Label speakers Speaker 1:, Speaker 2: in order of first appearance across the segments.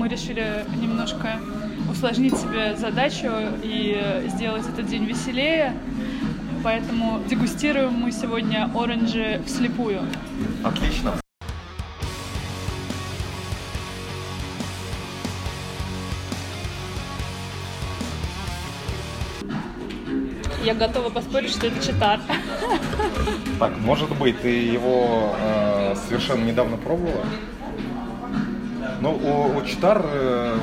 Speaker 1: мы решили немножко усложнить себе задачу и сделать этот день веселее. Поэтому дегустируем мы сегодня оранжи вслепую.
Speaker 2: Отлично.
Speaker 1: Я готова поспорить, что это читар.
Speaker 2: Так, может быть, ты его э, совершенно недавно пробовала? Ну, у, у читар, э,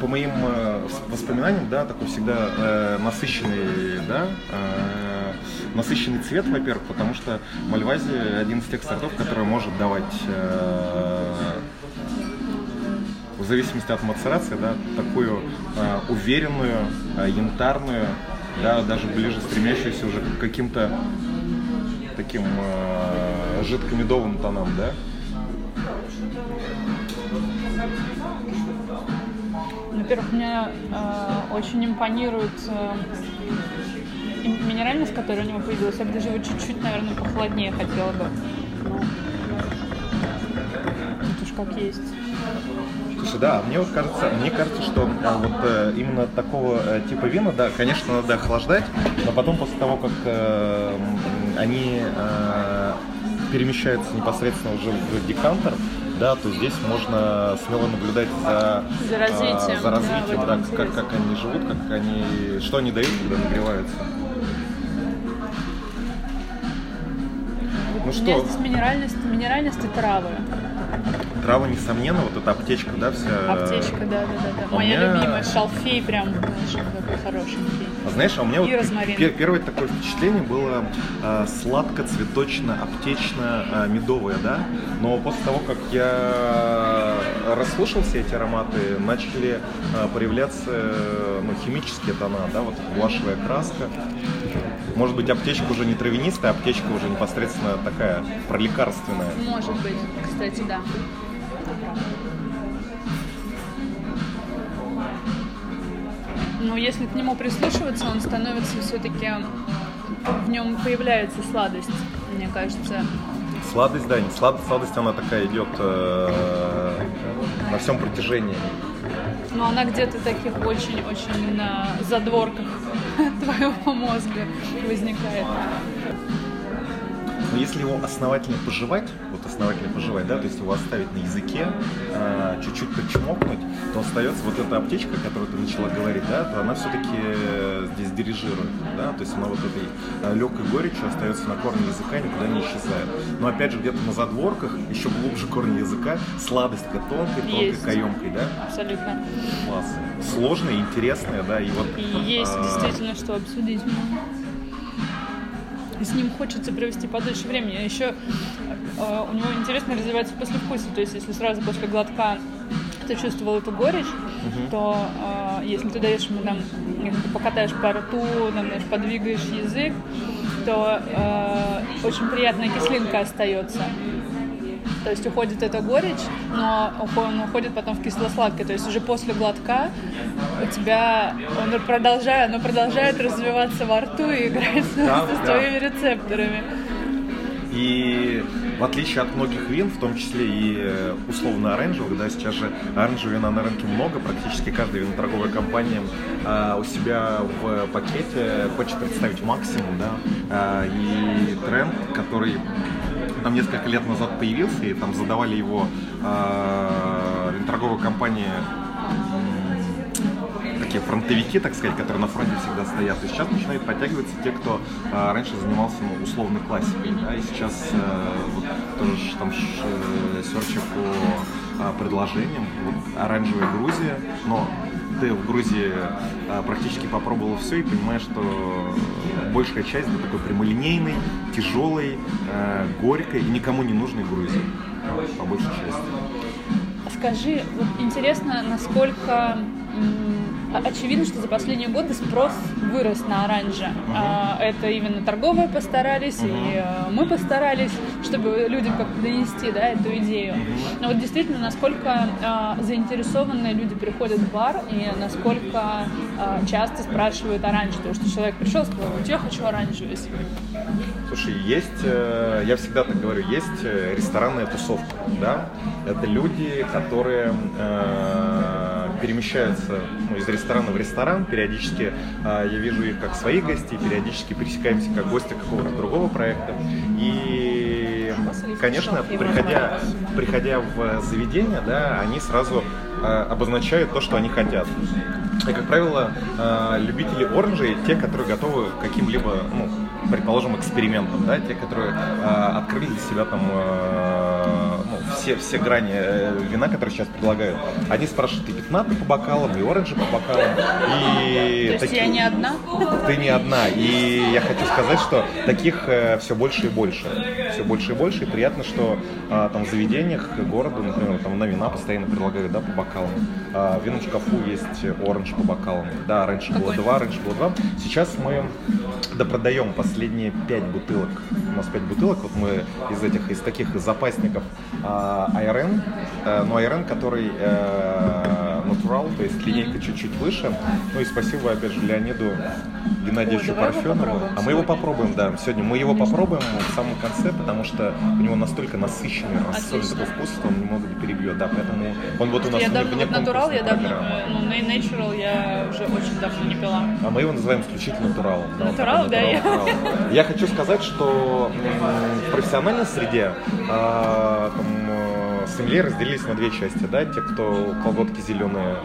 Speaker 2: по моим э, воспоминаниям, да, такой всегда э, насыщенный, да, э, насыщенный цвет, во-первых, потому что Мальвази один из тех сортов, который может давать э, в зависимости от мацерации, да, такую э, уверенную, э, янтарную, да, даже ближе стремящуюся уже к каким-то таким э, жидкомедовым тонам, да?
Speaker 1: Во-первых, мне э, очень импонирует э, минеральность, которая у него появилась. Я бы даже его чуть-чуть, наверное, похолоднее хотела бы. Ну, тут уж как есть.
Speaker 2: Слушай, да, мне вот кажется, мне кажется, что а, вот э, именно такого э, типа вина, да, конечно, надо охлаждать, но потом после того, как э, они э, перемещаются непосредственно уже в декантер, да, то здесь можно смело наблюдать за,
Speaker 1: за развитием,
Speaker 2: а, за развитием да, да как, как они живут, как они, что они дают, когда нагреваются.
Speaker 1: Ну что? У меня здесь минеральность, минеральность и травы.
Speaker 2: Трава, несомненно, вот эта аптечка, да, вся.
Speaker 1: Аптечка, да, да, да. да. Моя меня... любимая, шалфей прям, такой хорошенький.
Speaker 2: А знаешь, а у меня и вот пер- первое такое впечатление было э, сладко-цветочно-аптечно-медовое, да. Но после того, как я расслышал все эти ароматы, начали э, появляться ну, химические тона, да, вот гуашевая краска. Может быть, аптечка уже не травянистая, аптечка уже непосредственно такая пролекарственная.
Speaker 1: Может быть, кстати, да. Но если к нему прислушиваться, он становится все-таки в нем появляется сладость, мне кажется.
Speaker 2: Сладость, да, не сладость, сладость она такая идет э, на всем протяжении.
Speaker 1: Но она где-то таких очень-очень на задворках твоего мозга возникает.
Speaker 2: Но если его основательно пожевать, вот основательно пожевать, да, то есть его оставить на языке, э, чуть-чуть подчмокнуть, то остается вот эта аптечка, которую ты начала говорить, да, то она все-таки здесь дирижирует, да, то есть она вот этой э, легкой горечью остается на корне языка, никуда не исчезает. Но опять же где-то на задворках, еще глубже корня языка, сладость тонкой, тонкой, есть. каемкой, да?
Speaker 1: Абсолютно.
Speaker 2: Класс. Сложная, интересная, да, и вот...
Speaker 1: И есть а... действительно что обсудить и с ним хочется провести подольше времени. А еще э, у него интересно развивается послевкусие, то есть если сразу после глотка ты чувствовал эту горечь, uh-huh. то э, если ты даешь ему там, если ты покатаешь по рту, там, знаешь, подвигаешь язык, то э, очень приятная кислинка остается. То есть уходит эта горечь, но он уходит потом в кисло-сладкое. То есть уже после глотка у тебя он продолжает, оно продолжает развиваться во рту и играть да, с да. твоими рецепторами.
Speaker 2: И в отличие от многих вин, в том числе и э, условно оранжевых, да, сейчас же оранжевого вина на рынке много, практически каждая виноторговая компания а, у себя в пакете хочет представить максимум, да, а, и тренд, который там несколько лет назад появился, и там задавали его э, торговые компании такие фронтовики, так сказать, которые на фронте всегда стоят. И сейчас начинают подтягиваться те, кто э, раньше занимался ну, условной классикой. Да, и сейчас э, вот, тоже там э, серчи по э, предложениям. Вот, оранжевая Грузия, но ты в Грузии а, практически попробовал все и понимаешь, что большая часть это такой прямолинейной, тяжелой, а, горькой и никому не нужной Грузии, по большей части.
Speaker 1: Скажи, вот интересно, насколько очевидно, что за последние годы спрос вырос на оранже. Uh-huh. Это именно торговые постарались, uh-huh. и э, мы постарались, чтобы людям как-то донести да, эту идею. Но вот действительно, насколько э, заинтересованные люди приходят в бар, и насколько э, часто спрашивают оранж, потому что человек пришел и сказал, вот я хочу оранжевый
Speaker 2: Слушай, есть, я всегда так говорю, есть ресторанная тусовка, да? Это люди, которые перемещаются ну, из ресторана в ресторан. Периодически я вижу их как своих гостей, периодически пересекаемся как гости какого-то другого проекта. И, конечно, приходя, приходя в заведение, да, они сразу обозначают то, что они хотят. И, как правило, любители оранжей те, которые готовы каким-либо, ну, предположим, экспериментом, да, те, которые открыли для себя там все, все грани э, вина, которые сейчас предлагают, они спрашивают и 15 по бокалам, и оранжи по бокалам.
Speaker 1: И То есть я не одна?
Speaker 2: Ты не одна. И я хочу сказать, что таких э, все больше и больше. Все больше и больше. И приятно, что а, там в заведениях города, например, там на вина постоянно предлагают, да, по бокалам. А, в винном шкафу есть оранж по бокалам. Да, раньше Какой? было два, раньше было два. Сейчас мы допродаем последние пять бутылок. У нас пять бутылок. Вот мы из этих, из таких запасников а, IRN, э, но IRN, который Natural, то есть линейка чуть-чуть выше. Ну и спасибо, опять же, Леониду Геннадьевичу Парфенову. А мы его попробуем, да. Сегодня мы его попробуем в самом конце, потому что у него настолько насыщенный, рассольный такой вкус, что он немного не перебьет, да. Поэтому он вот у нас
Speaker 1: я давно, вне Natural, я давно, ну, Natural я уже очень давно не пила.
Speaker 2: А мы его называем исключительно.
Speaker 1: Да, Natural, да. Я...
Speaker 2: я хочу сказать, что в профессиональной среде а, там, сомелье разделились на две части, да, те, кто колготки зеленые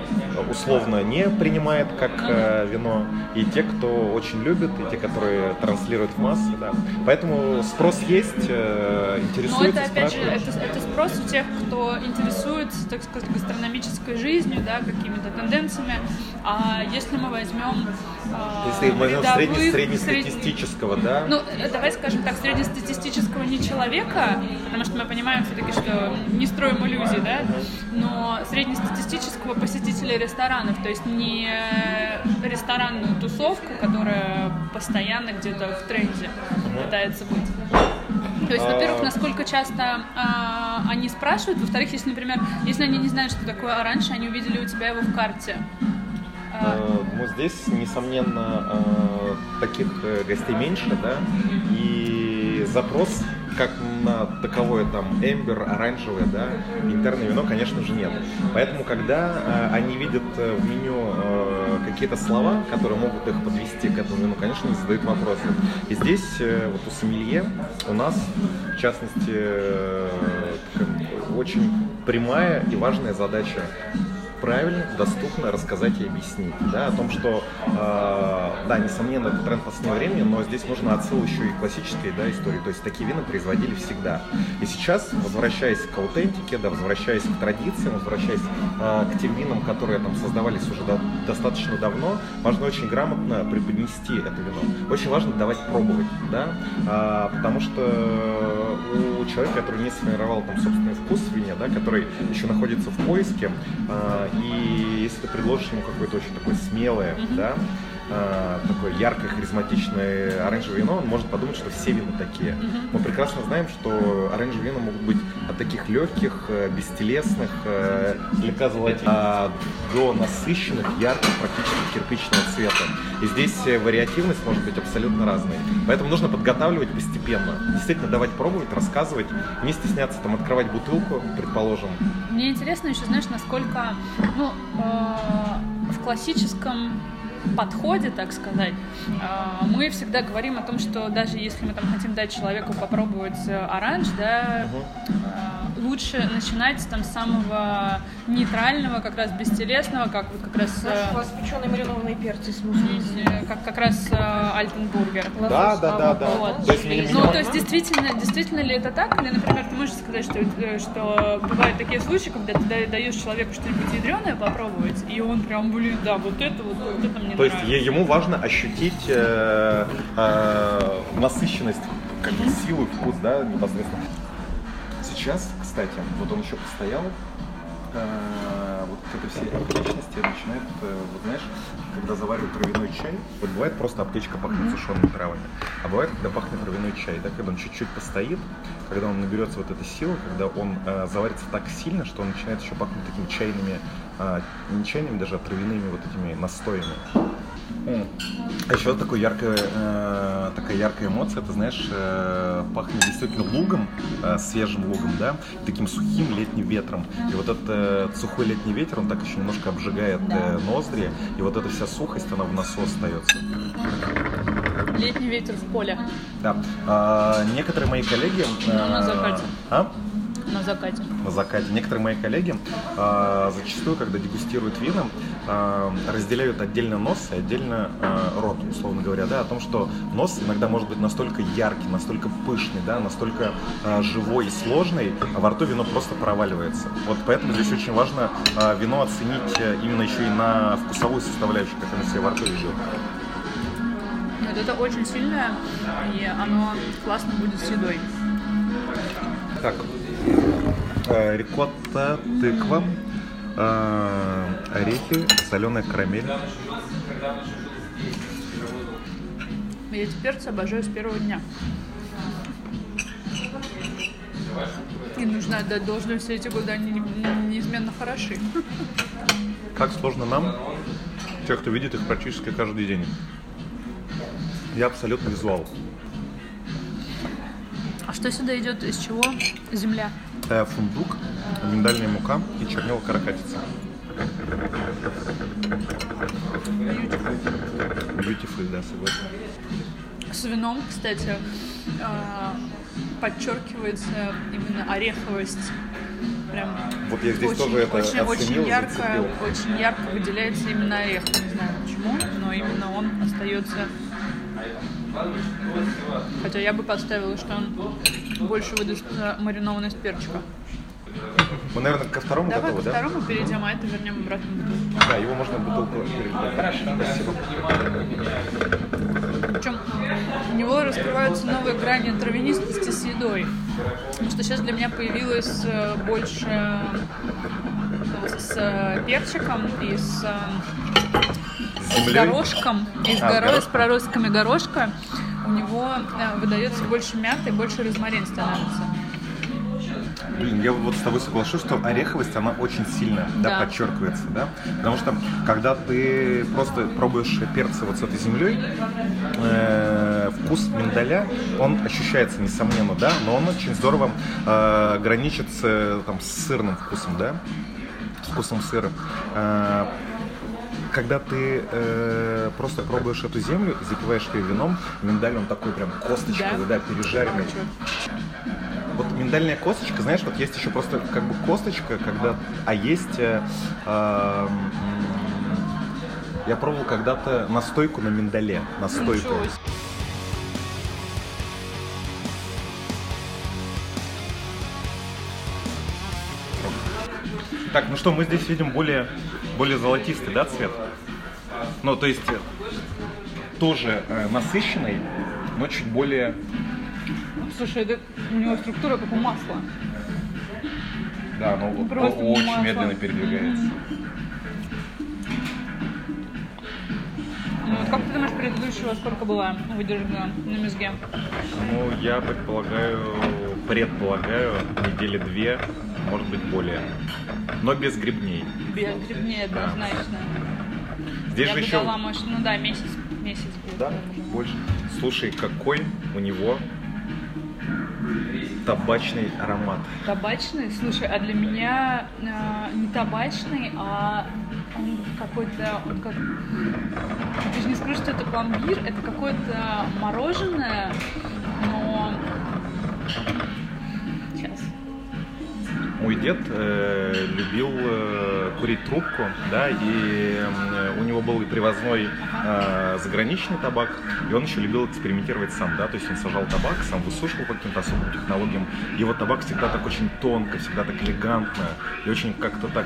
Speaker 2: условно не принимает как э, вино, и те, кто очень любит, и те, которые транслируют в массы, да. Поэтому спрос есть, э, интересуется,
Speaker 1: Но это, опять же, это, это спрос у тех, кто интересуется, так сказать, гастрономической жизнью, да, какими-то тенденциями. А если мы возьмем
Speaker 2: а, если мы возьмем средне, среднестатистического, да?
Speaker 1: Ну, давай скажем так, среднестатистического не человека, потому что мы понимаем все-таки, что не строим иллюзий, да, но среднестатистического посетителя ресторанов, то есть не ресторанную тусовку, которая постоянно где-то в тренде пытается быть. То есть, во-первых, а. насколько часто а, они спрашивают, во-вторых, если, например, если они не знают, что такое оранж, они увидели у тебя его в карте,
Speaker 2: а... Ну, здесь, несомненно, э, таких э, гостей меньше, да, и запрос как на таковое там эмбер, оранжевое, да, интерное вино, конечно же, нет. Поэтому, когда э, они видят э, в меню э, какие-то слова, которые могут их подвести к этому вину, конечно, задают вопросы. И здесь вот у сомелье у нас, в частности, очень прямая и важная задача правильно, доступно рассказать и объяснить, да, о том, что, э, да, несомненно, это тренд последнего времени, но здесь нужно отсыл еще и классической, да, истории, то есть такие вина производили всегда. И сейчас, возвращаясь к аутентике, да, возвращаясь к традициям, возвращаясь э, к тем винам, которые там создавались уже до, достаточно давно, важно очень грамотно преподнести это вино. Очень важно давать пробовать, да, э, потому что у человека, который не сформировал там собственный вкус в вине, да, который еще находится в поиске, э, и если ты предложишь ему какое-то очень такое смелое, да, э, такое яркое, харизматичное оранжевое вино, он может подумать, что все вина такие. Mm-hmm. Мы прекрасно знаем, что оранжевые вина могут быть от таких легких, э, бестелесных, э, слегка золотистых, а до насыщенных, ярких, практически кирпичного цвета. И здесь э, вариативность может быть абсолютно разной. Поэтому нужно подготавливать постепенно. Действительно давать пробовать, рассказывать, не стесняться там открывать бутылку, предположим.
Speaker 1: Мне интересно еще, знаешь, насколько ну, э, в классическом подходе, так сказать, а, мы всегда говорим о том, что даже если мы там хотим дать человеку попробовать э, оранж, да, uh-huh. Лучше начинать там с самого нейтрального, как раз бестелесного, как вот как раз...
Speaker 3: Знаешь, у вас печеные маринованные перцы с
Speaker 1: как, как раз Альтенбургер.
Speaker 2: Да, да, да, да.
Speaker 1: Вот. То есть, ну, то есть действительно, действительно ли это так? Или, например, ты можешь сказать, что, э, что бывают такие случаи, когда ты даешь человеку что-нибудь ядреное попробовать, и он прям, блин, да, вот это вот, вот это мне
Speaker 2: То есть ему важно ощутить э, э, насыщенность, как бы силу, вкус, да, непосредственно. Сейчас, кстати, вот он еще постоял, э, вот это все аптечности начинает, э, вот знаешь, когда заваривают травяной чай, вот бывает просто аптечка пахнет сушеными травами, а бывает, когда пахнет травяной чай, да, когда он чуть-чуть постоит, когда он наберется вот этой силы, когда он э, заварится так сильно, что он начинает еще пахнуть такими чайными, э, не чайными даже, а травяными вот этими настоями. А еще такой яркая, э, такая яркая эмоция, ты знаешь, э, пахнет действительно лугом, э, свежим лугом, да, таким сухим летним ветром. И вот этот э, сухой летний ветер, он так еще немножко обжигает э, ноздри, и вот эта вся сухость, она в носу остается.
Speaker 1: Летний ветер в поле.
Speaker 2: Да. А, некоторые мои коллеги...
Speaker 1: Но на
Speaker 2: э,
Speaker 1: закате.
Speaker 2: А?
Speaker 1: На закате.
Speaker 2: на закате. Некоторые мои коллеги а, зачастую, когда дегустируют вина, а, разделяют отдельно нос и отдельно а, рот, условно говоря, да, о том, что нос иногда может быть настолько яркий, настолько пышный, да, настолько а, живой и сложный, а во рту вино просто проваливается. Вот поэтому здесь очень важно а, вино оценить э, именно еще и на вкусовую составляющую, как оно себя во рту ведет.
Speaker 1: Вот это очень сильное, и оно классно будет с едой.
Speaker 2: Так, э, рикотта, тыква, э, орехи, соленая карамель.
Speaker 1: Я эти перцы обожаю с первого дня. И нужно отдать должное, все эти годы они не- неизменно хороши.
Speaker 2: Как сложно нам, тех, кто видит их практически каждый день. Я абсолютно визуал.
Speaker 1: А что сюда идет? Из чего? Земля.
Speaker 2: Э, фундук, миндальная мука и чернила каракатица. Beautiful, да, согласен.
Speaker 1: С вином, кстати, а, подчеркивается именно ореховость. Прям
Speaker 2: Вот я здесь
Speaker 1: очень,
Speaker 2: тоже это
Speaker 1: очень,
Speaker 2: оценил,
Speaker 1: очень ярко,
Speaker 2: зацепил.
Speaker 1: очень ярко выделяется именно орех. Не знаю почему, но именно он остается. Хотя я бы поставила, что он больше выдаст э, маринованность перчика.
Speaker 2: Мы, наверное, ко второму
Speaker 1: Давай
Speaker 2: готовы,
Speaker 1: ко
Speaker 2: да?
Speaker 1: второму перейдем, а это вернем обратно в бутылку.
Speaker 2: Да, его можно в бутылку перелить. Спасибо.
Speaker 1: Причем у него раскрываются новые грани травянистости с едой. Потому что сейчас для меня появилось э, больше э, с перчиком и с, с горошком, и с,
Speaker 2: А, с
Speaker 1: горо- с проростками горошка. У него э, выдается больше мяты и больше розмарин становится.
Speaker 2: Блин, я вот с тобой соглашусь, что ореховость, она очень сильно да,
Speaker 1: Да.
Speaker 2: подчеркивается, да? Потому что, когда ты просто пробуешь перцы вот с этой землей, э, вкус миндаля, он ощущается, несомненно, да? Но он очень здорово э, граничит с, э, там, с сырным вкусом, да? С вкусом сыра. Э, когда ты э, просто пробуешь эту землю и запиваешь ее вином, миндаль он такой прям косточковый, да,
Speaker 1: Да.
Speaker 2: пережаренный. Вот миндальная косточка, знаешь, вот есть еще просто как бы косточка, когда, а есть, э, э, я пробовал когда-то настойку на миндале, настойку. Так, ну что, мы здесь видим более, более золотистый, да, цвет? Ну, то есть э, тоже э, насыщенный, но чуть более,
Speaker 1: Слушай, это у него структура как у масла.
Speaker 2: да, ну, о-
Speaker 1: Просто
Speaker 2: очень
Speaker 1: масло.
Speaker 2: медленно передвигается.
Speaker 1: Ну, вот как ты думаешь, предыдущего сколько было выдержано на мезге?
Speaker 2: Ну, я предполагаю, предполагаю, недели две, может быть, более. Но без грибней.
Speaker 1: Без грибней однозначно.
Speaker 2: Здесь
Speaker 1: Я бы
Speaker 2: еще...
Speaker 1: дала, может, ну да, месяц, месяц будет.
Speaker 2: Да, больше. Слушай, какой у него табачный аромат.
Speaker 1: Табачный? Слушай, а для меня э, не табачный, а он какой-то, он как... Я даже не скажу, что это пломбир, это какое-то мороженое, но...
Speaker 2: Мой дед э, любил э, курить трубку, да, и у него был и привозной э, заграничный табак, и он еще любил экспериментировать сам, да, то есть он сажал табак, сам высушивал по каким-то особым технологиям. Вот табак всегда так очень тонко, всегда так элегантно и очень как-то так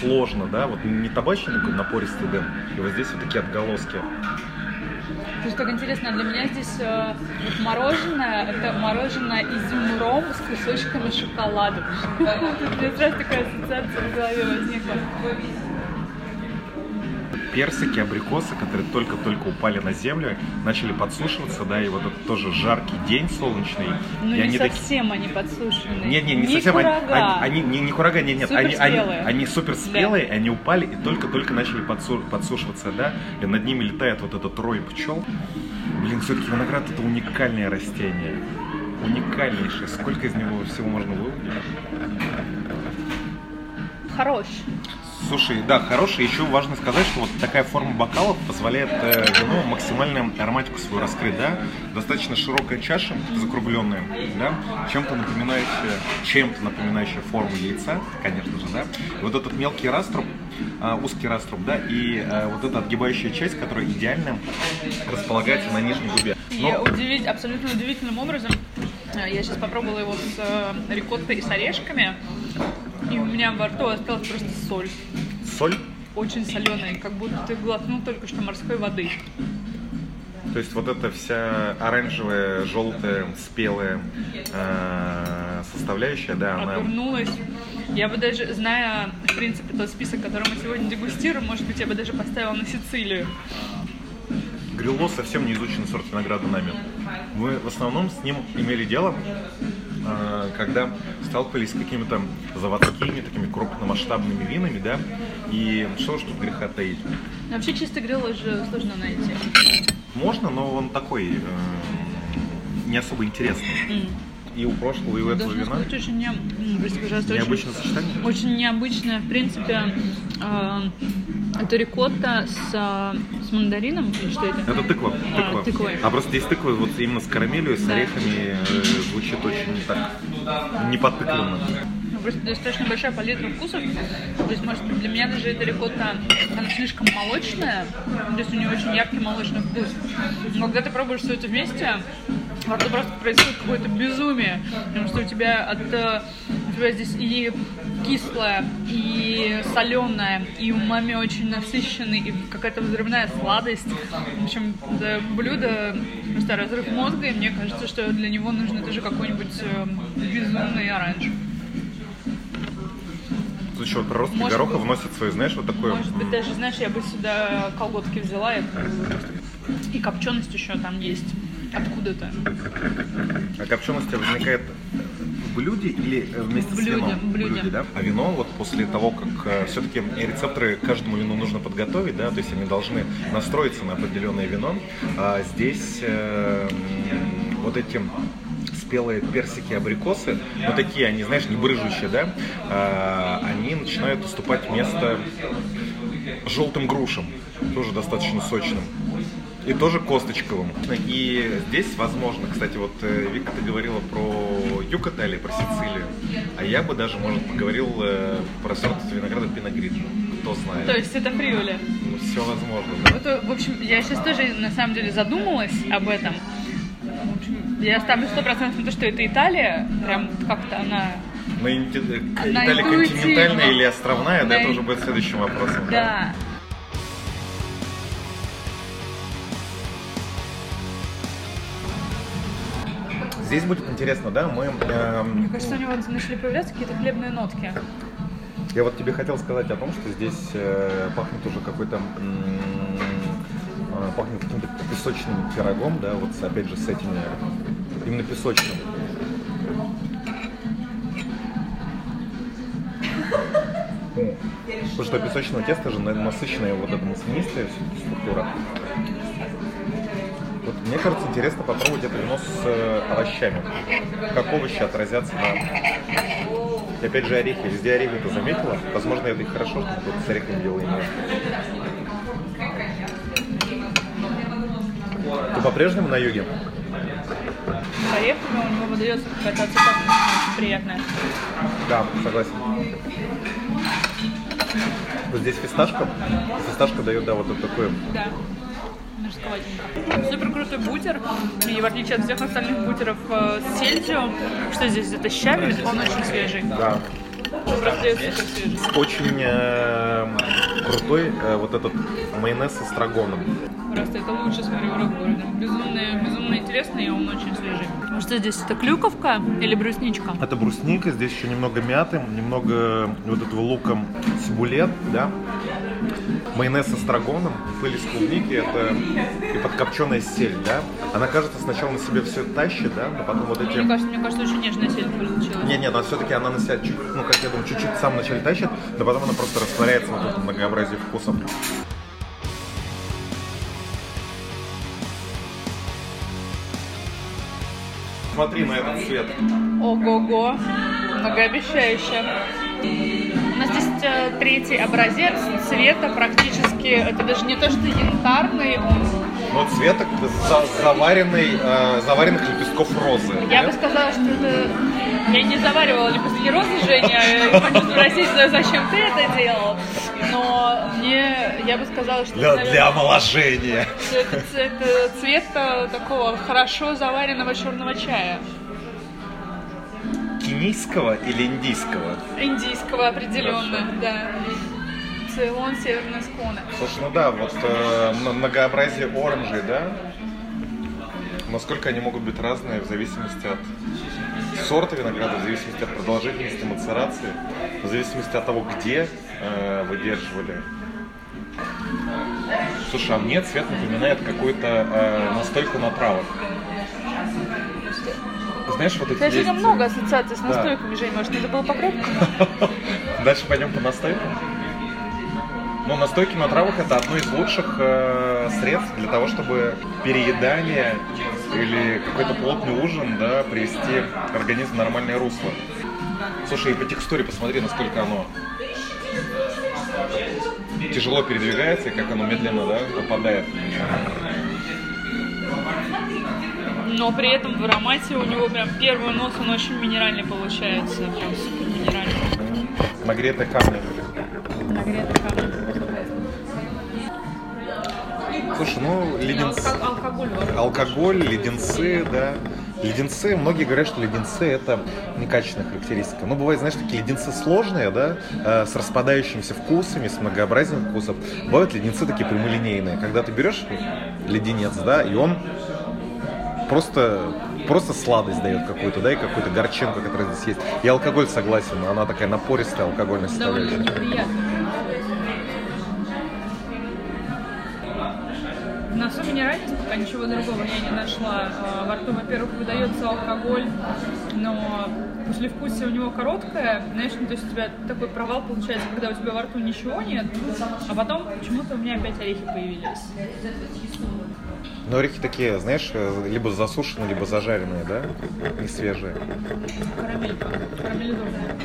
Speaker 2: сложно, да, вот не табачный напористый дым, и вот здесь вот такие отголоски.
Speaker 1: То как интересно, для меня здесь э, вот мороженое, это мороженое изюм-ром с кусочками шоколада. У меня сразу такая ассоциация в голове возникла.
Speaker 2: Персики, абрикосы, которые только-только упали на землю, начали подсушиваться, да, и вот это тоже жаркий день солнечный.
Speaker 1: Ну, не
Speaker 2: они
Speaker 1: совсем они подсушены.
Speaker 2: нет, нет, не, совсем. Они,
Speaker 1: курага.
Speaker 2: они, они- не, не курага, нет, нет. Они, они, они супер спелые, они упали и только-только начали подсу- подсушиваться, да. И над ними летает вот этот рой пчел. Блин, все-таки виноград это уникальное растение. Уникальнейшее. Сколько из него всего можно выводить?
Speaker 1: Хорош.
Speaker 2: Слушай, да, хороший. Еще важно сказать, что вот такая форма бокалов позволяет э, вину максимальную ароматику свою раскрыть, да. Достаточно широкая чаша, закругленная, да, чем-то напоминающая, чем-то напоминающая форму яйца, конечно же, да. И вот этот мелкий раструб, а, узкий раструб, да, и э, вот эта отгибающая часть, которая идеально располагается на нижней губе.
Speaker 1: И
Speaker 2: Но-
Speaker 1: удивить, абсолютно удивительным образом, э, я сейчас попробовала его с э, рикоттой и с орешками, и у меня во рту осталась просто соль.
Speaker 2: Соль,
Speaker 1: Очень соленая, как будто ты глотнул только что морской воды.
Speaker 2: то есть вот эта вся оранжевая, желтая, спелая э, составляющая, да, она...
Speaker 1: Отвернулась. Я бы даже, зная, в принципе, тот список, который мы сегодня дегустируем, может быть, я бы даже поставила на Сицилию.
Speaker 2: Грилло совсем не изученный сорт винограда нами. Мы в основном с ним имели дело, когда сталкивались с какими-то заводскими, такими крупномасштабными винами, да, и что ж тут греха таить.
Speaker 1: Но вообще чистый грилл же сложно найти.
Speaker 2: Можно, но он такой э, не особо интересный.
Speaker 1: М.
Speaker 2: И у прошлого, и у этого
Speaker 1: Должна
Speaker 2: вина
Speaker 1: сказать, очень не... прости, пожалуйста, очень-
Speaker 2: необычное сочетание.
Speaker 1: Очень необычная, в принципе, э, это рикотта с, э, с мандарином, или что это?
Speaker 2: Это тыква.
Speaker 1: А,
Speaker 2: тыква.
Speaker 1: тыквой.
Speaker 2: А просто здесь тыква вот именно с карамелью, с
Speaker 1: Да.
Speaker 2: орехами э, звучит очень так неподтыкленно.
Speaker 1: Ну, Просто достаточно большая палитра вкусов. То есть, может быть, для меня даже эта рикотта, она слишком молочная. То есть у нее очень яркий молочный вкус. Но когда ты пробуешь все это вместе, во рту просто происходит какое-то безумие. Потому что у тебя от э, у тебя здесь и кислое, и соленое, и умами очень насыщенный, и какая-то взрывная сладость. В общем, это блюдо просто разрыв мозга, и мне кажется, что для него нужно тоже какой-нибудь э, безумный оранж.
Speaker 2: Тут еще проростки
Speaker 1: Может
Speaker 2: гороха
Speaker 1: быть.
Speaker 2: вносят свой, знаешь, вот такое...
Speaker 1: Может быть, даже, знаешь, я бы сюда колготки взяла, и, и копченость еще там есть. Откуда-то.
Speaker 2: А копченость возникает в блюде или э, вместе
Speaker 1: В
Speaker 2: с
Speaker 1: блюде,
Speaker 2: вином?
Speaker 1: в блюде.
Speaker 2: да? А вино вот после того, как все-таки рецепторы к каждому вину нужно подготовить, да, то есть они должны настроиться на определенное вино. А здесь э, вот эти спелые персики, абрикосы, вот такие, они, знаешь, не брыжущие, да, а, они начинают уступать место желтым грушам, тоже достаточно сочным. И тоже косточковым. И здесь, возможно, кстати, вот э, Вика, ты говорила про Юкатали, про Сицилию. А я бы даже, может, поговорил э, про сорт винограда Пиногриджо. Кто знает.
Speaker 1: То есть это фриоли.
Speaker 2: все возможно, да.
Speaker 1: Вот, э, в общем, я сейчас тоже на самом деле задумалась об этом. В общем, я ставлю сто процентов на то, что это Италия. Прям как-то она...
Speaker 2: Но инти- Италия континентальная или островная, да,
Speaker 1: Да.
Speaker 2: это уже будет следующим вопросом.
Speaker 1: Да.
Speaker 2: Здесь будет интересно, да, мы... эм,
Speaker 1: Мне кажется, у него начали появляться какие-то хлебные нотки.
Speaker 2: Я вот тебе хотел сказать о том, что здесь э, пахнет уже какой-то м, э, пахнет каким-то песочным пирогом, да, вот опять же с этими именно песочным. Потому что песочного теста же наверное, насыщенная вот эта маслянистая все-таки структура. Вот мне кажется, интересно попробовать это вино с э, овощами. Как овощи отразятся на и опять же орехи. Везде орехи ты заметила? Возможно, это и хорошо, что тут с орехами имеет. Ты по-прежнему на юге?
Speaker 1: С орехами у него выдается какая-то очень приятная.
Speaker 2: Да, согласен. Вот здесь фисташка. Фисташка дает, да, вот это такое.
Speaker 1: Мужсковатенько. Супер крутой бутер. И в отличие от всех остальных бутеров э, с сельдью, что здесь это щавель, он очень свежий.
Speaker 2: Да. Очень э, крутой э, вот этот майонез с эстрагоном.
Speaker 1: Просто это лучше смотрю в города. Безумно, безумно интересный, и он очень свежий. Что здесь? Это клюковка или брусничка?
Speaker 2: Это брусника, здесь еще немного мяты, немного вот этого лука сибулет, да. Майонез с эстрагоном, пыль из клубники, это и подкопченая сель, да? Она, кажется, сначала на себе все тащит, да, но потом вот эти...
Speaker 1: Мне кажется, мне кажется, очень нежная сель получилась.
Speaker 2: Не, не, но все-таки она на себя, чуть, ну, как я думаю, чуть-чуть в самом начале тащит, но потом она просто растворяется в этом многообразии вкусов. Смотри на этот цвет.
Speaker 1: Ого-го, многообещающе. У нас здесь э, третий образец цвета практически, это даже не то, что янтарный, он
Speaker 2: Но цвет за- заваренный, э, заваренных лепестков розы.
Speaker 1: Я
Speaker 2: нет?
Speaker 1: бы сказала, что это... Я не заваривала лепестки розы, Женя, я хочу спросить, ну, зачем ты это делал. Но мне, я бы сказала, что...
Speaker 2: для,
Speaker 1: это, наверное,
Speaker 2: для омоложения.
Speaker 1: это, это цвет э, такого хорошо заваренного черного чая.
Speaker 2: Кенийского или индийского?
Speaker 1: Индийского определенно, да. Цейлон, северные склоны.
Speaker 2: Слушай, ну да, вот э, многообразие оранжей, да? Насколько они могут быть разные в зависимости от сорта винограда, в зависимости от продолжительности мацерации, в зависимости от того, где э, выдерживали. Слушай, а мне цвет напоминает какую-то э, настойку на травах. Знаешь, вот эти
Speaker 1: Кстати,
Speaker 2: есть-
Speaker 1: много ассоциаций с
Speaker 2: Да.
Speaker 1: настойками, Жень, может, это была покрепка?
Speaker 2: Дальше пойдем по настойкам. Ну, настойки на травах это одно из лучших э, средств для того, чтобы переедание или какой-то плотный ужин, да, привести организм в нормальное русло. Слушай, и по текстуре посмотри, насколько оно тяжело передвигается и как оно медленно, да, попадает.
Speaker 1: Но при этом в аромате у него прям первый нос, он очень минеральный получается. Прям супер минеральный.
Speaker 2: Нагретые камни.
Speaker 1: Нагретый камень.
Speaker 2: Слушай, ну, леденцы...
Speaker 1: Алко- Алкоголь
Speaker 2: алкоголь, леденцы, да. Леденцы, многие говорят, что леденцы это некачественная характеристика. Но бывает, знаешь, такие леденцы сложные, да, э, с распадающимися вкусами, с многообразием вкусов. Бывают леденцы такие прямолинейные. Когда ты берешь леденец, да, и он просто просто сладость дает какую-то, да, и какую-то горчинку, которая здесь есть. И алкоголь согласен, она такая напористая алкогольная составляющая.
Speaker 1: В носу минеральность, пока ничего другого я не нашла. А, Во рту, во-первых, выдается алкоголь, но послевкусие у него короткое. Знаешь, ну, то есть у тебя такой провал получается, когда у тебя во рту ничего нет, а потом почему-то у меня опять орехи появились.
Speaker 2: Но орехи такие, знаешь, э, либо засушенные, либо зажаренные, да, не свежие.
Speaker 1: Карамелизованная.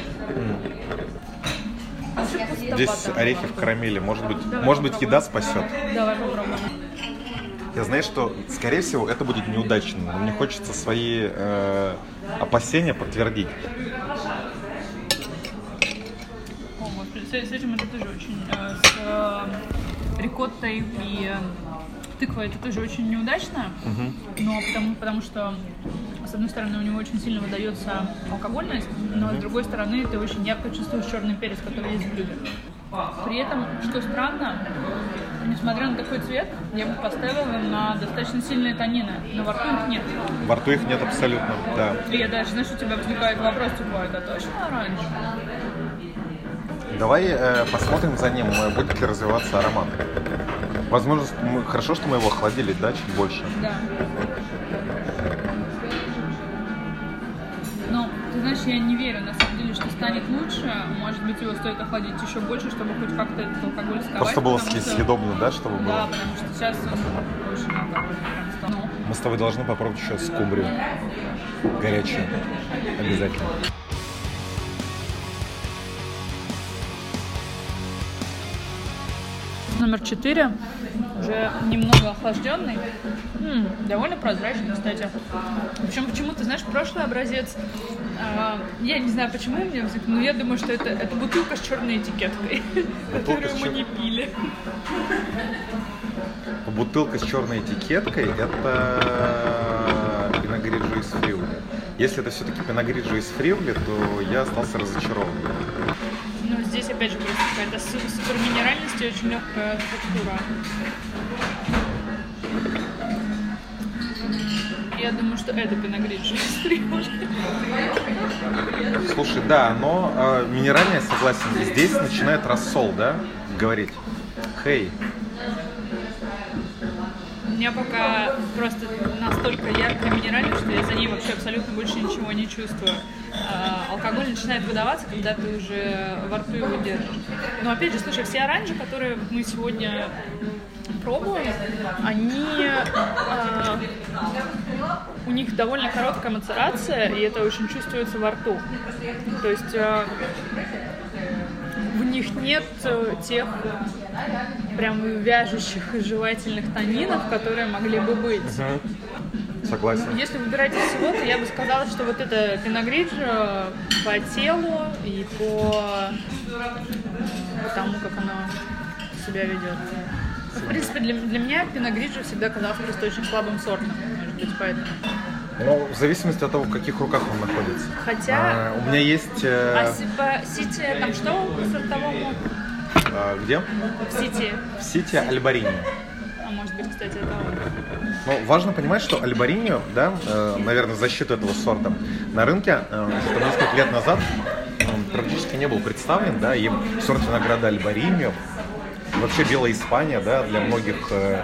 Speaker 1: Вообще пустовато.
Speaker 2: Здесь орехи в карамели, может быть,
Speaker 1: Давай
Speaker 2: может быть, еда спасет.
Speaker 1: Давай попробуем.
Speaker 2: Я знаю, что, скорее всего, это будет неудачно, но мне хочется свои э, опасения подтвердить.
Speaker 1: О, господи, с, с этим это тоже очень... э, с э, рикоттой и тыквой это тоже очень неудачно. Но потому, потому что, с одной стороны, у него очень сильно выдается алкогольность, но с другой стороны, ты очень ярко чувствуешь черный перец, который есть в блюде. При этом, что странно, несмотря на такой цвет, я бы поставила на достаточно сильные танины, но во рту их нет.
Speaker 2: Во рту их нет абсолютно, да.
Speaker 1: И я даже, знаешь, у тебя возникает вопрос, типа, это точно оранж?
Speaker 2: Давай э, посмотрим за ним, будет ли развиваться аромат. Возможно, мы- хорошо, что мы его охладили, да, чуть больше.
Speaker 1: Да. Но, ты знаешь, я не верю, на самом деле, что станет лучше. Может быть, его стоит охладить еще больше, чтобы хоть как-то этот алкоголь сковать.
Speaker 2: Просто было
Speaker 1: что-
Speaker 2: съедобно, да, чтобы
Speaker 1: Да,
Speaker 2: было.
Speaker 1: потому что сейчас он очень алкогольный прям стал.
Speaker 2: Мы с тобой должны попробовать еще скумбрию. Горячую. Обязательно.
Speaker 1: Номер четыре, уже немного охлажденный, М, довольно прозрачный, кстати. Причем почему-то, знаешь, прошлый образец, а, я не знаю, почему у меня возник, но я думаю, что это, это бутылка с черной этикеткой, которую мы не пили.
Speaker 2: Бутылка с черной этикеткой – это пиногриджо из Фривли. Если это все-таки пиногриджо из Фривли, то я остался разочарован.
Speaker 1: Здесь опять же просто какая-то су- супер минеральность и очень легкая структура. Я думаю, что это Фриволи.
Speaker 2: Слушай, да, но э, минеральное, согласен, здесь начинает рассол, да, говорить. Хей.
Speaker 1: У меня пока просто настолько яркая минеральная, что я за ней вообще абсолютно больше ничего не чувствую. А, алкоголь начинает выдаваться, когда ты уже во рту его держишь. Но опять же, слушай, все оранжи, которые мы сегодня пробуем, они а, у них довольно короткая мацерация, и это очень чувствуется во рту. То есть а, в них нет э, тех прям вяжущих и жевательных тонинов, которые могли бы быть.
Speaker 2: Согласен.
Speaker 1: Если выбирать из всего, то я бы сказала, что вот это пиногриджо по телу и по, по тому, как оно себя ведет. В принципе, для, для меня пиногриджо всегда казался просто очень слабым сортом, может быть, поэтому.
Speaker 2: Ну, в зависимости от того, в каких руках он находится.
Speaker 1: Хотя...
Speaker 2: А, у меня есть... э,
Speaker 1: А по Сити, там что по сортовому?
Speaker 2: а, где?
Speaker 1: В Сити.
Speaker 2: В Сити Альбарини.
Speaker 1: Быть, кстати, это он.
Speaker 2: Ну, важно понимать, что Альбариньо, да, э, наверное, защиту этого сорта, на рынке э, несколько лет назад практически не был представлен, да, и сорт винограда Альбариньо, вообще Белая Испания, да, для многих э,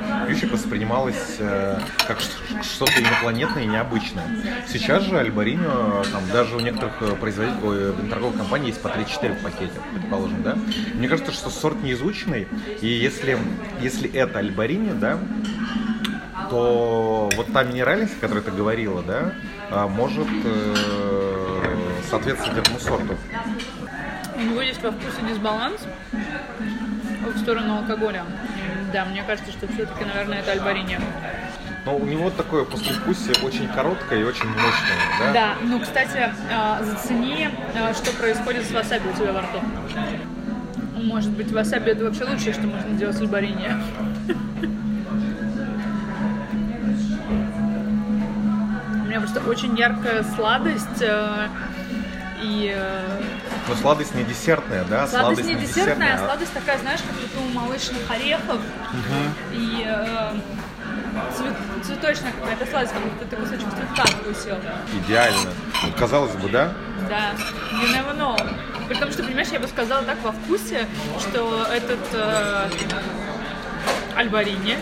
Speaker 2: воспринималась э, как что-то инопланетное и необычное. Сейчас же Альбариньо, там, даже у некоторых э, производителей, э, торговых компаний есть по 3-4 в пакете, предположим, да. Мне кажется, что сорт неизученный, и если, если это Альбариньо, да, то вот та минеральность, о которой ты говорила, да, а, может э, соответствовать этому сорту.
Speaker 1: У него есть во вкусе дисбаланс в сторону алкоголя. Да, мне кажется, что все-таки, наверное, это альбарини.
Speaker 2: Но у него такое послевкусие очень короткое и очень мощное, да?
Speaker 1: Да, ну, кстати, а, зацени, а, что происходит с васаби у тебя во рту. Может быть, васаби это вообще лучшее, что можно делать с альбарини. У меня просто очень яркая сладость э, и
Speaker 2: Но сладость не десертная, да?
Speaker 1: Сладость не десертная, а
Speaker 2: а-
Speaker 1: сладость такая, знаешь, как будто у молочных орехов и э, цвет- цветочная какая-то сладость, как будто ты кусочек цветка вкусил.
Speaker 2: Идеально. Вот, казалось бы, да?
Speaker 1: Да, you never know. При том, что, понимаешь, я бы сказала так во вкусе, что этот э, альбарини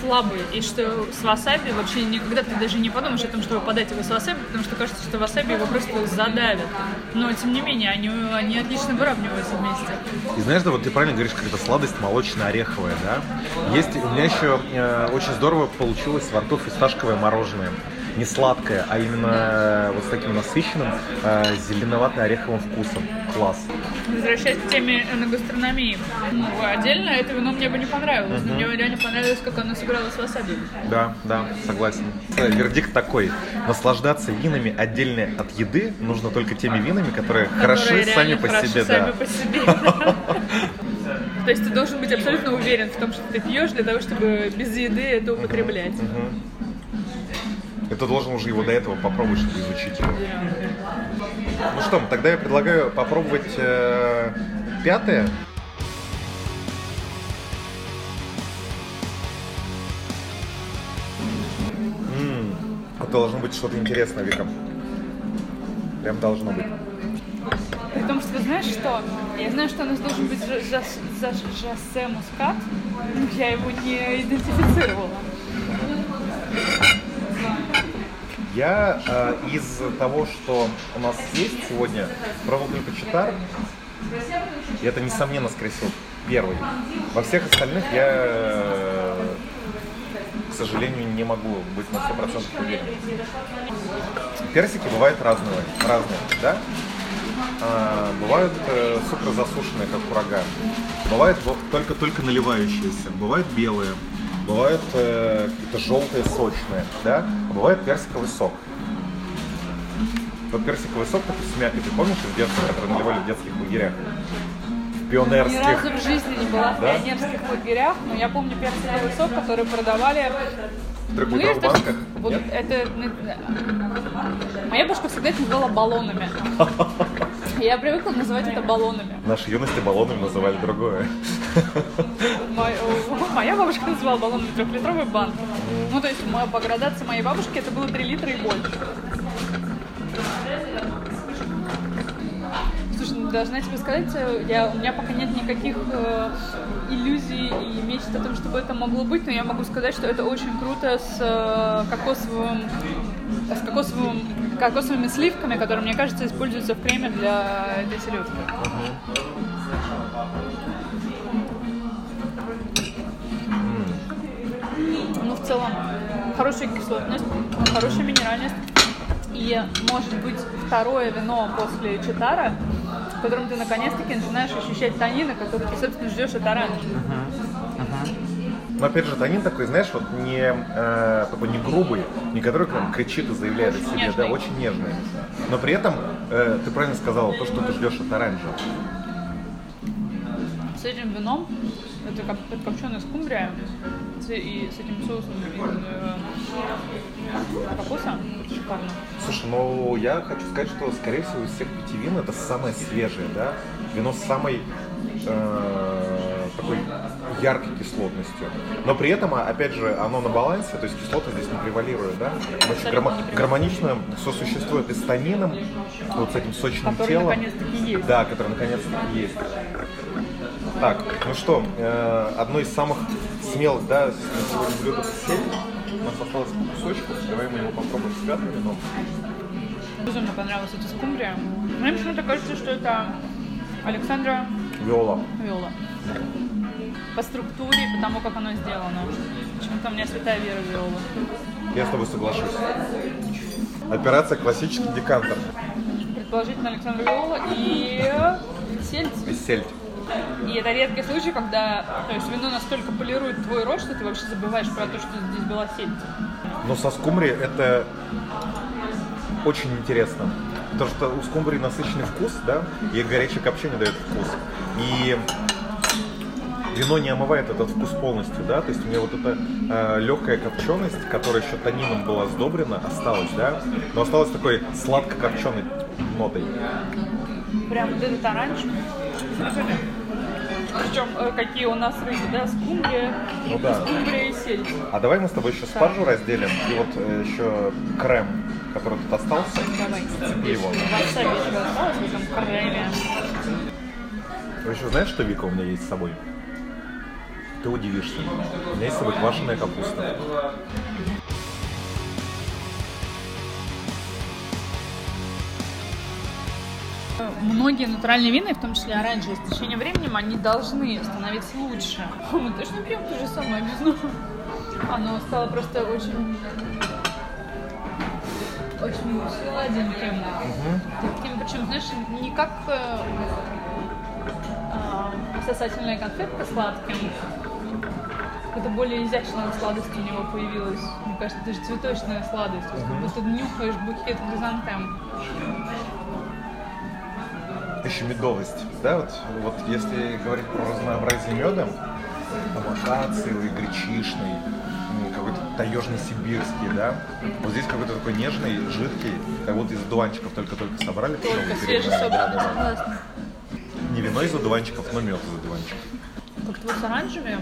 Speaker 1: слабый, и что с васаби вообще никогда ты даже не подумаешь о том, чтобы подать его с васаби, потому что кажется, что васаби его просто задавят. Но, тем не менее, они, они отлично выравниваются вместе.
Speaker 2: И знаешь, да, вот ты правильно говоришь, как это сладость молочно-ореховая, да? Есть, у меня еще э, очень здорово получилось во рту фисташковое мороженое. Не сладкое, а именно э, вот с таким насыщенным э, зеленовато-ореховым вкусом. Класс.
Speaker 1: Возвращаясь к теме на гастрономии. Ну, отдельно это вино мне бы не понравилось, но мне реально понравилось, как оно сыграло с васаби.
Speaker 2: Да, да, согласен. Вердикт такой. Наслаждаться винами отдельно от еды нужно только теми винами, которые, хороши
Speaker 1: Которые
Speaker 2: сами
Speaker 1: реально
Speaker 2: по
Speaker 1: хороши
Speaker 2: себе,
Speaker 1: сами
Speaker 2: да.
Speaker 1: по себе, да. То есть ты должен быть абсолютно уверен в том, что ты пьешь для того, чтобы без еды это употреблять.
Speaker 2: И ты должен уже его до этого попробовать, чтобы изучить его. Ну что, тогда я предлагаю попробовать э, пятое. М, Это должно быть что-то интересное, Вика. Прям должно быть.
Speaker 1: При том, что знаешь что? Я знаю, что у нас должен быть Жосе Мускат, но я его не идентифицировала.
Speaker 2: Я э, из того, что у нас есть сегодня, пробовал только читар. И это, несомненно, скорее всего, первый. Во всех остальных я, э, к сожалению, не могу быть на 100% уверен. Персики бывают разные, разные, да? А, бывают э, супер засушенные, как ураган. Бывают только-только наливающиеся. Бывают белые. Бывают э, какие-то желтые, сочные, да? Бывает персиковый сок. Вот персиковый сок с мякотью, ты помнишь из детства, который наливали в детских лагерях? В
Speaker 1: Ни
Speaker 2: пионерских.
Speaker 1: разу в жизни не была в
Speaker 2: Да?
Speaker 1: пионерских лагерях, но я помню персиковый сок, который продавали Мы это-
Speaker 2: банках?
Speaker 1: вот
Speaker 2: Нет?
Speaker 1: это, моя бабушка всегда это называла баллонами. Я привыкла называть это баллонами.
Speaker 2: Нашей юности баллонами называли другое.
Speaker 1: Моя бабушка называла баллонами трехлитровые банки. Ну, то есть по градации моей бабушки это было 3 литра и больше. Слушай, ну должна тебе сказать, э, я, у меня пока нет никаких э, иллюзий и мечт о том, чтобы это могло быть, но я могу сказать, что это очень круто с э, кокосовым с кокосовым, кокосовыми сливками, которые, мне кажется, используются в креме для этой селедки. Ну, в целом, хорошая кислотность, хорошая минеральность. И, может быть, второе вино после читара, в котором ты наконец-таки начинаешь ощущать танины, которые ты, собственно, ждешь от оранжа.
Speaker 2: Но опять же, танин такой, знаешь, вот не э, такой не грубый, не который прям кричит и заявляет о себе, да, очень нежный. Но при этом э, ты правильно сказала, то, что ты ждешь от оранжа.
Speaker 1: С этим вином, это как это копченая скумбрия, и с этим соусом э, кокоса, шикарно.
Speaker 2: Слушай, ну я хочу сказать, что, скорее всего, из всех пяти вин это самое свежее, да? Вино с самой э, такой яркой кислотностью. Но при этом, а, опять же, оно на балансе, то есть кислота здесь не превалирует, да? Очень гармо- гармонично сосуществует и с танином, вот с этим сочным
Speaker 1: Который
Speaker 2: телом.
Speaker 1: наконец-таки есть.
Speaker 2: Да, который наконец-таки есть. Так, ну что, э, одно из самых смелых, да, на сегодня блюд это сельдь. У нас осталось кусочков, давай мы его попробуем с пятым вином.
Speaker 1: Безумно понравилась эта скумбрия. Мне почему-то кажется, что это Александра
Speaker 2: Виола.
Speaker 1: Виола. По структуре, по тому, как оно сделано. Почему-то у меня святая вера в Виолу.
Speaker 2: Я с тобой соглашусь. Операция классический декантер.
Speaker 1: Предположительно Александра Виола и сельдь.
Speaker 2: И сельдь.
Speaker 1: И это редкий случай, когда то есть вино настолько полирует твой рот, что ты вообще забываешь про то, что здесь была сельдь.
Speaker 2: Но со скумбрией это очень интересно. Потому что у скумбрии насыщенный вкус, да, и горячее копчение дает вкус. И вино не омывает этот вкус полностью, да, то есть у меня вот эта э, легкая копченость, которая еще танином была сдобрена, осталась, да, но осталась такой сладко-копченой нотой.
Speaker 1: Прям вот этот оранж. Причем э, какие у нас рыбы, да, скумбрия,
Speaker 2: Ну да.
Speaker 1: скумбрия и сельдь.
Speaker 2: А давай мы с тобой еще спаржу разделим, и вот э, еще крем, который тут остался,
Speaker 1: Давай.
Speaker 2: зацепи его.
Speaker 1: Васаби еще осталось в этом креме.
Speaker 2: Вы еще знаешь, что, Вика, у меня есть с собой? Ты удивишься. У меня есть с собой квашеная капуста.
Speaker 1: Многие натуральные вина, и в том числе оранжевые, с течением времени, они должны становиться лучше. Мы точно пьем то же самое вино. Оно стало просто очень... Очень сладеньким. Таким, причем, знаешь, не как э, а, сосательная конфетка сладким, какая-то более изящная сладость у него появилась. Мне кажется, даже цветочная сладость. То есть, как будто нюхаешь букет хризантем.
Speaker 2: Еще медовость, да, вот, вот если говорить про разнообразие меда, там акациевый, гречишный, м, какой-то таежный сибирский, да, вот здесь какой-то такой нежный, жидкий, как вот из одуванчиков только-только собрали.
Speaker 1: Только свежесобранный,
Speaker 2: да,
Speaker 1: согласна.
Speaker 2: Не вино из одуванчиков, но мед из одуванчиков.
Speaker 1: Как-то вот с оранжевыми.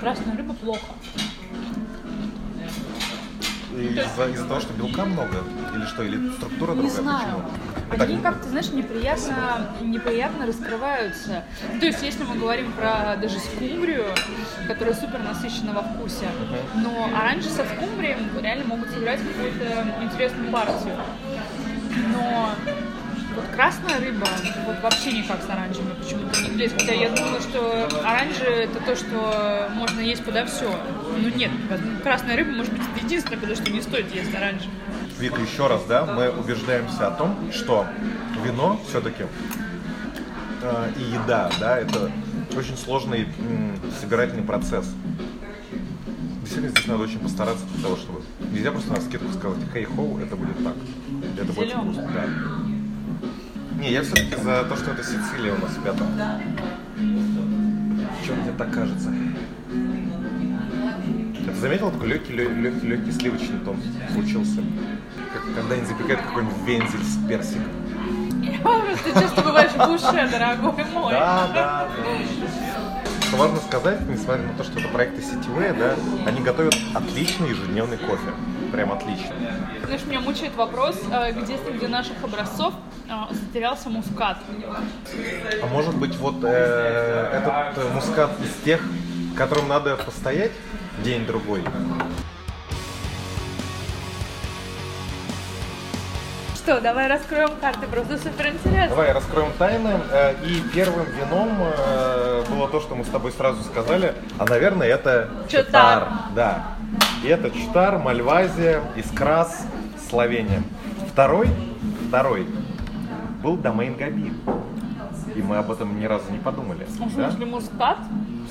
Speaker 1: Красная рыба плохо.
Speaker 2: Из-за из-за того, что белка много, или что, или структура
Speaker 1: Не
Speaker 2: другая,
Speaker 1: знаю.
Speaker 2: почему?
Speaker 1: Они как-то, знаешь, неприятно, неприятно раскрываются. То есть, если мы говорим про даже скумбрию, которая супер насыщена во вкусе, но оранжи со скумбрией реально могут сыграть какую-то интересную партию. Но вот красная рыба вот вообще никак с оранжевыми почему-то не влезет. Хотя я думала, что оранжи это то, что можно есть подо все. Ну нет, красная рыба может быть единственное, потому что не стоит есть оранжи.
Speaker 2: Вика, еще раз, да, мы убеждаемся о том, что вино все-таки и еда, да, это очень сложный м, собирательный процесс. Действительно, здесь надо очень постараться для того, чтобы... Нельзя просто на скидку сказать, хей хоу, это будет так. Это будет
Speaker 1: Зелёный.
Speaker 2: вкусно, да. Не, я все-таки за то, что это Сицилия у нас в пятом. Что мне так кажется? Заметил, такой легкий, легкий, легкий сливочный тон случился? Как когда они запекают какой-нибудь вензель с персиком.
Speaker 1: Ты часто бываешь в душе, дорогой мой.
Speaker 2: Да, да, да. Что важно сказать, несмотря на то, что это проекты сетевые, да, они готовят отличный ежедневный кофе. прям отлично.
Speaker 1: Знаешь, меня мучает вопрос, э, где среди наших образцов э, затерялся мускат.
Speaker 2: А может быть, вот э, этот э, мускат из тех, которым надо постоять день-другой?
Speaker 1: Что, давай раскроем карты, просто супер интересно.
Speaker 2: Давай раскроем тайны. Э, И первым вином э, было то, что мы с тобой сразу сказали. А, наверное, это
Speaker 1: Чутар.
Speaker 2: Да. И это Чутар, Мальвазия, Искрас, Словения. Второй, второй был Домейн Габи. И мы об этом ни разу не подумали.
Speaker 1: В
Speaker 2: да?
Speaker 1: смысле мускат?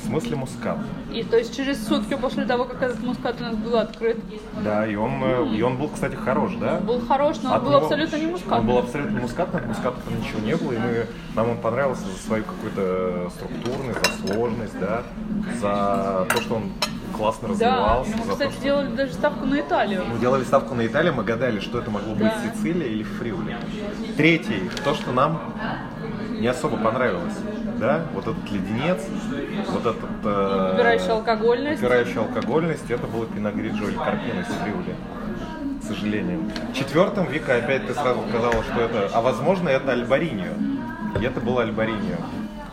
Speaker 2: В смысле мускат.
Speaker 1: И то есть через сутки после того, как этот мускат у нас был открыт,
Speaker 2: Да, и он, э, и он был, кстати, хорош, да?
Speaker 1: был хорош, но он
Speaker 2: От
Speaker 1: был
Speaker 2: него-
Speaker 1: абсолютно не мускат.
Speaker 2: Он был абсолютно мускатный, от муската там ничего не было, и мы, нам он понравился за свою какую-то структурность, за сложность, да, за то, что он классно
Speaker 1: Да,
Speaker 2: развивался.
Speaker 1: мы,
Speaker 2: за
Speaker 1: кстати,
Speaker 2: то, что...
Speaker 1: делали даже ставку на Италию.
Speaker 2: Мы делали ставку на Италию, мы гадали, что это могло быть
Speaker 1: Да.
Speaker 2: Сицилия или Фриули. Третий, то, что нам не особо понравилось, да, вот этот леденец, вот этот... э,
Speaker 1: Убирающий алкогольность.
Speaker 2: Убирающий алкогольность, это было Пиногриджо или Карпино из. К сожалению. Четвертым, Вика, опять ты сразу сказала, что это... А возможно, это Альбариньо. И это было Альбариньо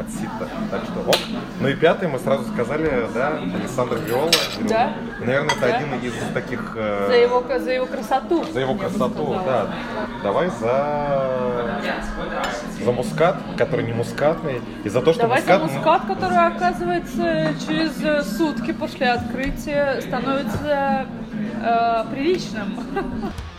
Speaker 2: от Сита. Так что ок. Ну и пятый мы сразу сказали, да, Александр Виола.
Speaker 1: Да.
Speaker 2: Наверное, это
Speaker 1: Да.
Speaker 2: один из таких... э,
Speaker 1: За его, за его красоту.
Speaker 2: за его красоту, да. Давай за за мускат, который не мускатный, и за то, что
Speaker 1: Давай за
Speaker 2: мускат,
Speaker 1: мускат, который, оказывается, через э, сутки после открытия становится э, приличным.